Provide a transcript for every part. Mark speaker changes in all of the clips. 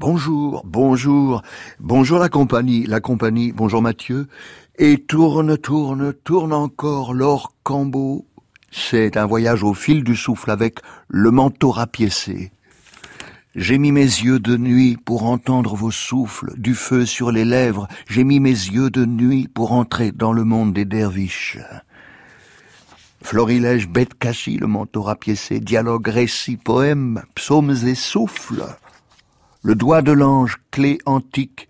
Speaker 1: Bonjour, bonjour, bonjour la compagnie, la compagnie, bonjour Mathieu. Et tourne, tourne, tourne encore l'or cambo. C'est un voyage au fil du souffle avec le manteau rapiécé. J'ai mis mes yeux de nuit pour entendre vos souffles, du feu sur les lèvres, j'ai mis mes yeux de nuit pour entrer dans le monde des derviches. Florilège, bête cachie, le manteau rapiécé, dialogue, récit, poème, psaumes et souffles. Le doigt de l'ange, clé antique,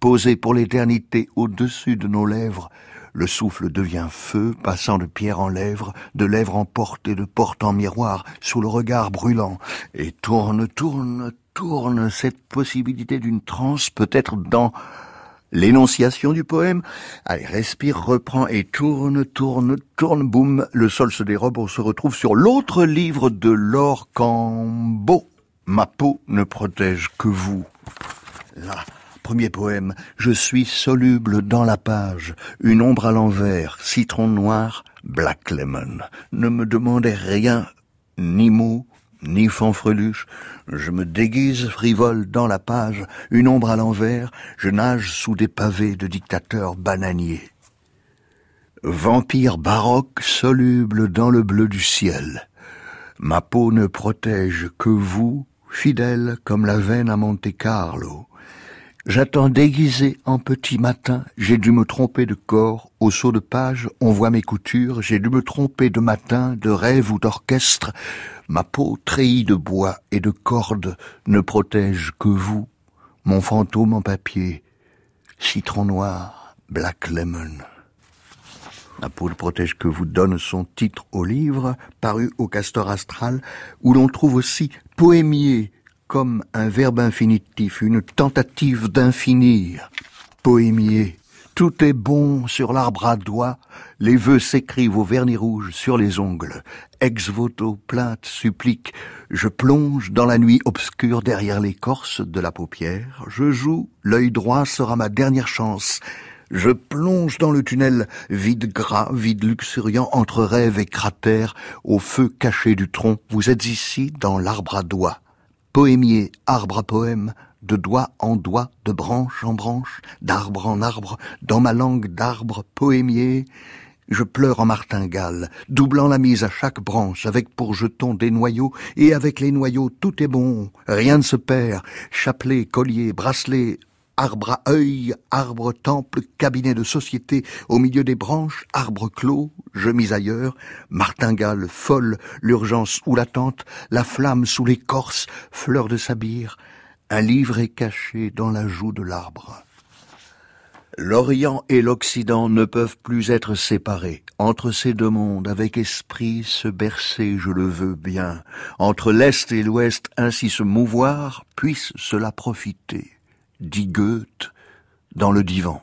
Speaker 1: posé pour l'éternité au-dessus de nos lèvres, le souffle devient feu, passant de pierre en lèvre, de lèvres en porte et de porte en miroir, sous le regard brûlant, et tourne, tourne, tourne cette possibilité d'une transe peut-être dans l'énonciation du poème. Allez, respire, reprend et tourne, tourne, tourne, boum, le sol se dérobe, on se retrouve sur l'autre livre de Laure Cambo. Ma peau ne protège que vous. Là. Premier poème, je suis soluble dans la page, une ombre à l'envers, citron noir, black lemon. Ne me demandez rien, ni mots, ni fanfreluche. Je me déguise frivole dans la page, une ombre à l'envers, je nage sous des pavés de dictateurs bananiers. Vampire baroque soluble dans le bleu du ciel. Ma peau ne protège que vous, fidèle comme la veine à Monte Carlo. J'attends déguisé en petit matin, j'ai dû me tromper de corps, au saut de page, on voit mes coutures, j'ai dû me tromper de matin, de rêve ou d'orchestre, ma peau treillie de bois et de cordes ne protège que vous, mon fantôme en papier, citron noir, black lemon. Ma peau ne protège que vous donne son titre au livre, paru au Castor Astral, où l'on trouve aussi poémier, comme un verbe infinitif, une tentative d'infinir. Poémier, tout est bon sur l'arbre à doigts, les vœux s'écrivent au vernis rouge sur les ongles. Ex voto, plainte, supplique, je plonge dans la nuit obscure derrière l'écorce de la paupière, je joue, l'œil droit sera ma dernière chance. Je plonge dans le tunnel, vide gras, vide luxuriant, entre rêve et cratère, au feu caché du tronc, vous êtes ici dans l'arbre à doigts. Poémier, arbre à poème, de doigt en doigt, de branche en branche, d'arbre en arbre, dans ma langue d'arbre poémier, je pleure en martingale, doublant la mise à chaque branche, avec pour jeton des noyaux, et avec les noyaux tout est bon, rien ne se perd, chapelet, collier, bracelet, arbre à œil, arbre temple, cabinet de société, au milieu des branches, arbre clos, je mis ailleurs, martingale folle, l'urgence ou l'attente, la flamme sous l'écorce, fleur de sabir, un livre est caché dans la joue de l'arbre. L'Orient et l'Occident ne peuvent plus être séparés. Entre ces deux mondes, avec esprit se bercer, je le veux bien. Entre l'Est et l'Ouest ainsi se mouvoir, puisse cela profiter dit Goethe dans le divan.